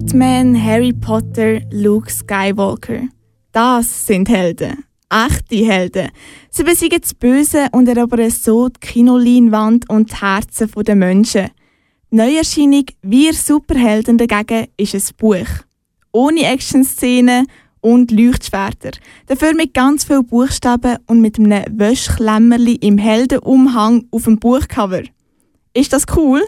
Batman, Harry Potter, Luke Skywalker. Das sind Helden. Echte Helden. Sie besiegen das Böse und erobern so die Kinoleinwand und die Herzen der Menschen. Die Neuerscheinung «Wir Superhelden» dagegen ist ein Buch. Ohne Action-Szenen und Leuchtschwerter. Dafür mit ganz vielen Buchstaben und mit einem Wäschklemmerli im Heldenumhang auf dem Buchcover. Ist das cool?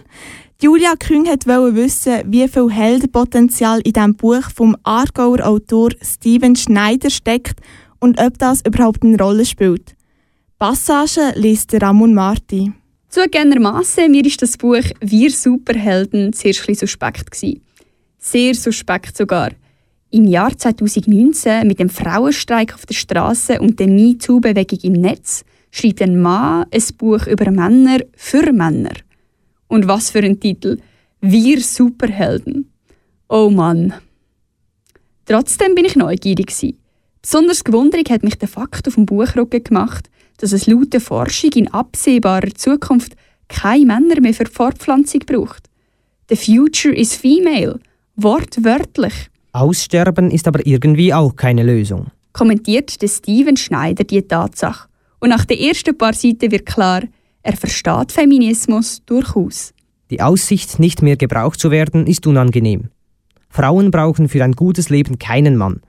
Julia Küng wollte wissen, wie viel Heldenpotenzial in diesem Buch vom Aargauer Autor Steven Schneider steckt und ob das überhaupt eine Rolle spielt. Passagen liest Ramon Marti. Zugegebenermaßen, mir ist das Buch «Wir Superhelden» ein suspekt gewesen. Sehr suspekt sogar. Im Jahr 2019 mit dem Frauenstreik auf der Straße und der MeToo-Bewegung im Netz schreibt ein Mann ein Buch über Männer für Männer. Und was für ein Titel. Wir Superhelden. Oh Mann. Trotzdem bin ich neugierig. Besonders gewundert hat mich der Fakt auf dem Buchrücken gemacht, dass es laut der Forschung in absehbarer Zukunft keine Männer mehr für Fortpflanzung braucht. The future is female. Wortwörtlich. Aussterben ist aber irgendwie auch keine Lösung. Kommentiert der Steven Schneider die Tatsache. Und nach den ersten paar Seiten wird klar, er versteht Feminismus durchaus. Die Aussicht, nicht mehr gebraucht zu werden, ist unangenehm. Frauen brauchen für ein gutes Leben keinen Mann.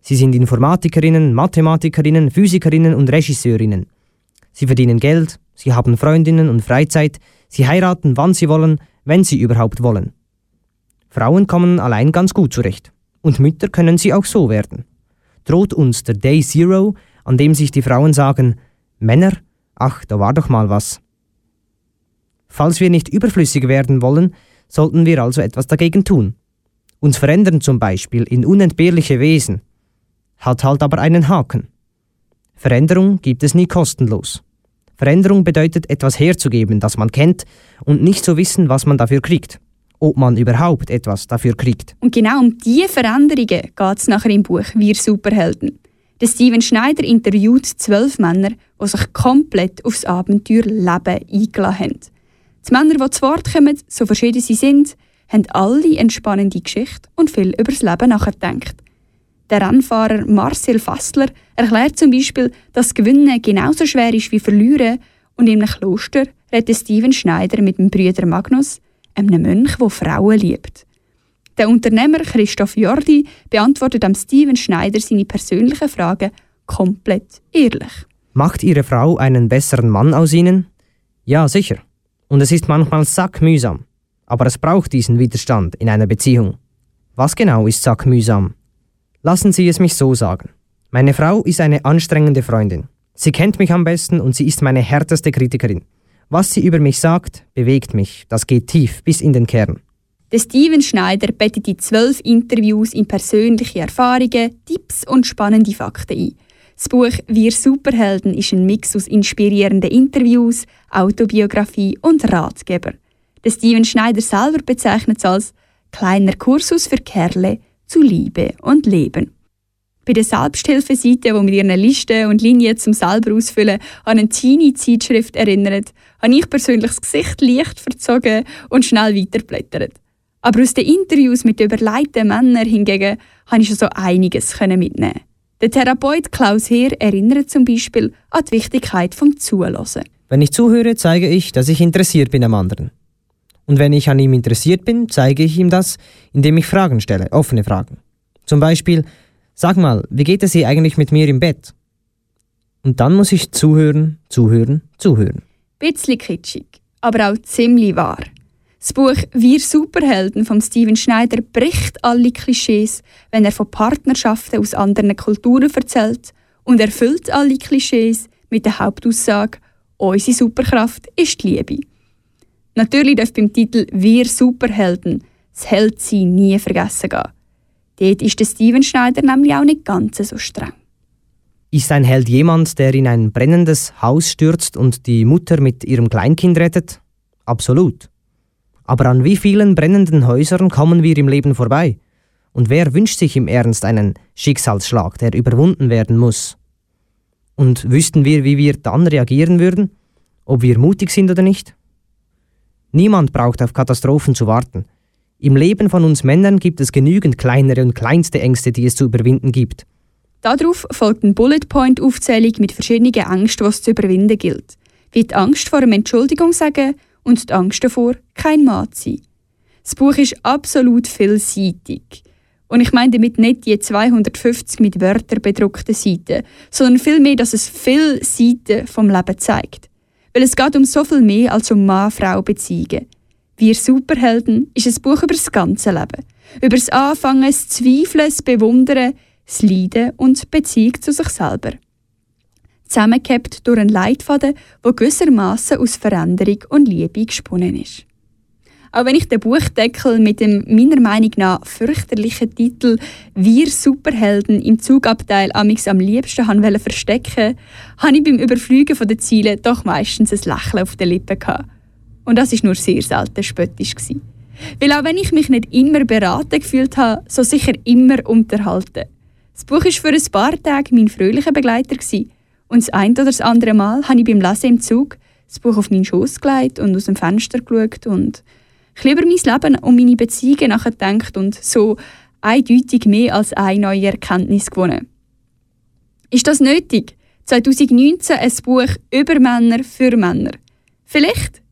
Sie sind Informatikerinnen, Mathematikerinnen, Physikerinnen und Regisseurinnen. Sie verdienen Geld, sie haben Freundinnen und Freizeit, sie heiraten, wann sie wollen, wenn sie überhaupt wollen. Frauen kommen allein ganz gut zurecht. Und Mütter können sie auch so werden. Droht uns der Day Zero, an dem sich die Frauen sagen, Männer, Ach, da war doch mal was. Falls wir nicht überflüssig werden wollen, sollten wir also etwas dagegen tun. Uns verändern zum Beispiel in unentbehrliche Wesen. Hat halt aber einen Haken. Veränderung gibt es nie kostenlos. Veränderung bedeutet etwas herzugeben, das man kennt, und nicht zu wissen, was man dafür kriegt. Ob man überhaupt etwas dafür kriegt. Und genau um diese Veränderungen geht es nachher im Buch Wir Superhelden. Der Steven Schneider interviewt zwölf Männer, die sich komplett aufs Abenteuer Leben eingeladen haben. Die Männer, die zu Wort kommen, so verschieden sie sind, haben alle eine spannende Geschichte und viel über das Leben nachgedacht. Der Rennfahrer Marcel Fassler erklärt zum Beispiel, dass Gewinnen genauso schwer ist wie Verlieren und in einem Kloster redet Steven Schneider mit dem Brüder Magnus, einem Mönch, der Frauen liebt. Der Unternehmer Christoph Jordi beantwortet am Steven Schneider seine persönlichen Fragen komplett ehrlich. Macht Ihre Frau einen besseren Mann aus Ihnen? Ja, sicher. Und es ist manchmal sackmühsam. Aber es braucht diesen Widerstand in einer Beziehung. Was genau ist sackmühsam? Lassen Sie es mich so sagen. Meine Frau ist eine anstrengende Freundin. Sie kennt mich am besten und sie ist meine härteste Kritikerin. Was sie über mich sagt, bewegt mich. Das geht tief bis in den Kern. Der Steven Schneider bettet in zwölf Interviews in persönliche Erfahrungen, Tipps und spannende Fakten ein. Das Buch Wir Superhelden ist ein Mix aus inspirierenden Interviews, Autobiografie und Ratgeber. Der Steven Schneider selber bezeichnet es als kleiner Kursus für Kerle zu Liebe und Leben. Bei der Selbsthilfeseite, wo mit ihren Listen und Linien zum selber ausfüllen an eine Teenie-Zeitschrift erinnert, habe ich persönlich das Gesicht leicht verzogen und schnell weiterblättert. Aber aus den Interviews mit überleiteten Männern hingegen konnte ich schon so einiges mitnehmen. Der Therapeut Klaus Heer erinnert zum Beispiel an die Wichtigkeit vom Zuhören. Wenn ich zuhöre, zeige ich, dass ich interessiert bin am anderen. Und wenn ich an ihm interessiert bin, zeige ich ihm das, indem ich Fragen stelle, offene Fragen. Zum Beispiel, sag mal, wie geht es ihr eigentlich mit mir im Bett? Und dann muss ich zuhören, zuhören, zuhören. Bisschen kitschig, aber auch ziemlich wahr. Das Buch Wir Superhelden von Steven Schneider bricht alle Klischees, wenn er von Partnerschaften aus anderen Kulturen erzählt und erfüllt alle Klischees mit der Hauptaussage Unsere Superkraft ist die Liebe. Natürlich darf beim Titel Wir Superhelden das Heldsein nie vergessen gehen. Dort ist der Steven Schneider nämlich auch nicht ganz so streng. Ist ein Held jemand, der in ein brennendes Haus stürzt und die Mutter mit ihrem Kleinkind rettet? Absolut. Aber an wie vielen brennenden Häusern kommen wir im Leben vorbei? Und wer wünscht sich im Ernst einen Schicksalsschlag, der überwunden werden muss? Und wüssten wir, wie wir dann reagieren würden? Ob wir mutig sind oder nicht? Niemand braucht auf Katastrophen zu warten. Im Leben von uns Männern gibt es genügend kleinere und kleinste Ängste, die es zu überwinden gibt. Darauf folgt eine Bullet Point Aufzählung mit verschiedenen Ängsten, die es zu überwinden gilt. Wie die Angst vor einem Entschuldigung sagen und die Angst davor, kein Mann zu sein. Das Buch ist absolut vielseitig. Und ich meine damit nicht die 250 mit Wörtern bedruckten Seiten, sondern vielmehr, dass es viele Seiten vom Leben zeigt. Weil es geht um so viel mehr als um Mann-Frau-Beziehungen. Wir Superhelden ist ein Buch über das ganze Leben. Über das Anfangen, das Zweifeln, das Bewundern, das Leiden und die Beziehung zu sich selber. Zusammengehabt durch einen Leitfaden, der gewissermaßen aus Veränderung und Liebe gesponnen ist. Auch wenn ich den Buchdeckel mit dem meiner Meinung nach fürchterlichen Titel Wir Superhelden im Zugabteil amix am liebsten han verstecken, habe ich beim Überfliegen der Ziele doch meistens ein Lächeln auf den Lippen gehabt. Und das ist nur sehr selten spöttisch gewesen. Weil auch wenn ich mich nicht immer beraten gefühlt habe, so sicher immer unterhalten. Das Buch war für ein paar Tage mein fröhlicher Begleiter gewesen. Und das ein oder das andere Mal habe ich beim Lesen im Zug das Buch auf meinen Schoß gelegt und aus dem Fenster geschaut und ich über mein Leben und meine Beziehungen nachgedacht und so eindeutig mehr als eine neue Erkenntnis gewonnen. Ist das nötig? 2019 ein Buch über Männer für Männer. Vielleicht.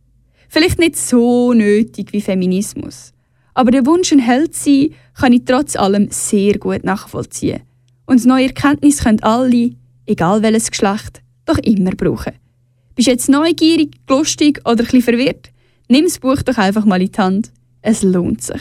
Vielleicht nicht so nötig wie Feminismus. Aber der Wunsch, ein Held zu sein, kann ich trotz allem sehr gut nachvollziehen. Und neue Erkenntnis können alle, egal welches Geschlecht, doch immer brauchen. Bist jetzt neugierig, lustig oder ein verwirrt? Nimm das Buch doch einfach mal in die Hand. Es lohnt sich.